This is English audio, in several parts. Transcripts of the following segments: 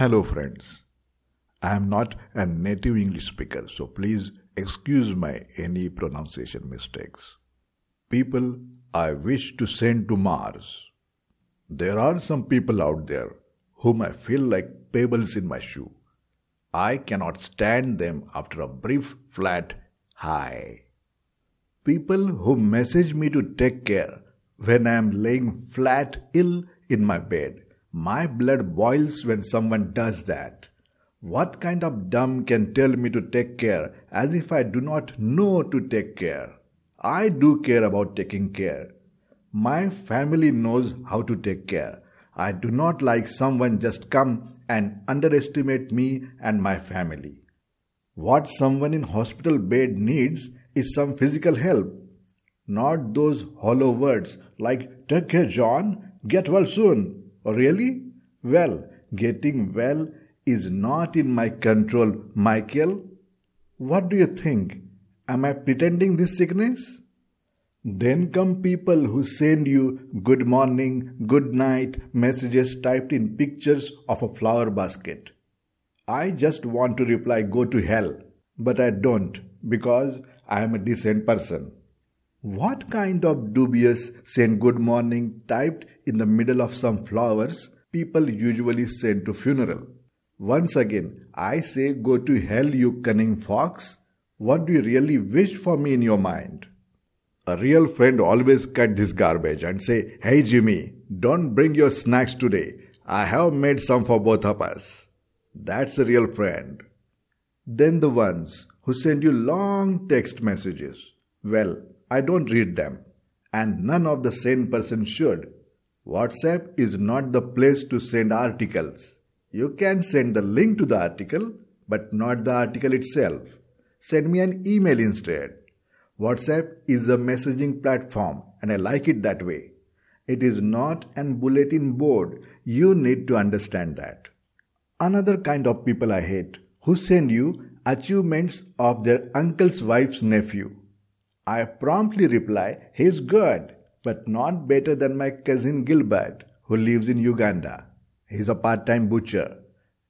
Hello, friends. I am not a native English speaker, so please excuse my any pronunciation mistakes. People I wish to send to Mars. There are some people out there whom I feel like pebbles in my shoe. I cannot stand them after a brief flat hi. People who message me to take care when I am laying flat ill in my bed. My blood boils when someone does that. What kind of dumb can tell me to take care as if I do not know to take care? I do care about taking care. My family knows how to take care. I do not like someone just come and underestimate me and my family. What someone in hospital bed needs is some physical help, not those hollow words like take care John, get well soon. Oh, really? Well, getting well is not in my control, Michael. What do you think? Am I pretending this sickness? Then come people who send you good morning, good night messages typed in pictures of a flower basket. I just want to reply go to hell, but I don't because I am a decent person. What kind of dubious send good morning typed in the middle of some flowers people usually send to funeral? Once again, I say go to hell you cunning fox. What do you really wish for me in your mind? A real friend always cut this garbage and say, Hey Jimmy, don't bring your snacks today. I have made some for both of us. That's a real friend. Then the ones who send you long text messages. Well, I don't read them, and none of the sane person should. WhatsApp is not the place to send articles. You can send the link to the article, but not the article itself. Send me an email instead. WhatsApp is a messaging platform and I like it that way. It is not an bulletin board. You need to understand that. Another kind of people I hate who send you achievements of their uncle's wife's nephew. I promptly reply, he's good, but not better than my cousin Gilbert, who lives in Uganda. He's a part time butcher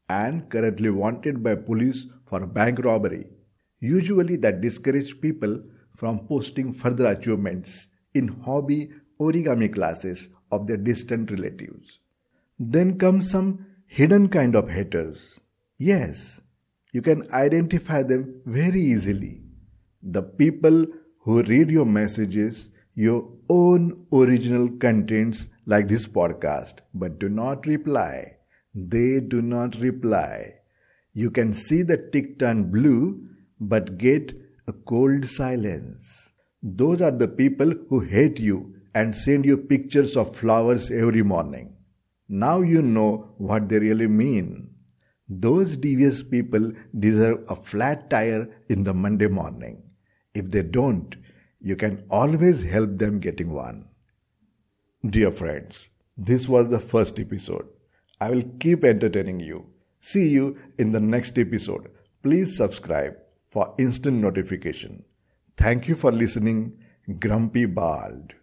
and currently wanted by police for a bank robbery. Usually, that discourages people from posting further achievements in hobby origami classes of their distant relatives. Then come some hidden kind of haters. Yes, you can identify them very easily. The people who read your messages, your own original contents like this podcast, but do not reply. They do not reply. You can see the tick turn blue, but get a cold silence. Those are the people who hate you and send you pictures of flowers every morning. Now you know what they really mean. Those devious people deserve a flat tire in the Monday morning. If they don't, you can always help them getting one. Dear friends, this was the first episode. I will keep entertaining you. See you in the next episode. Please subscribe for instant notification. Thank you for listening. Grumpy Bald.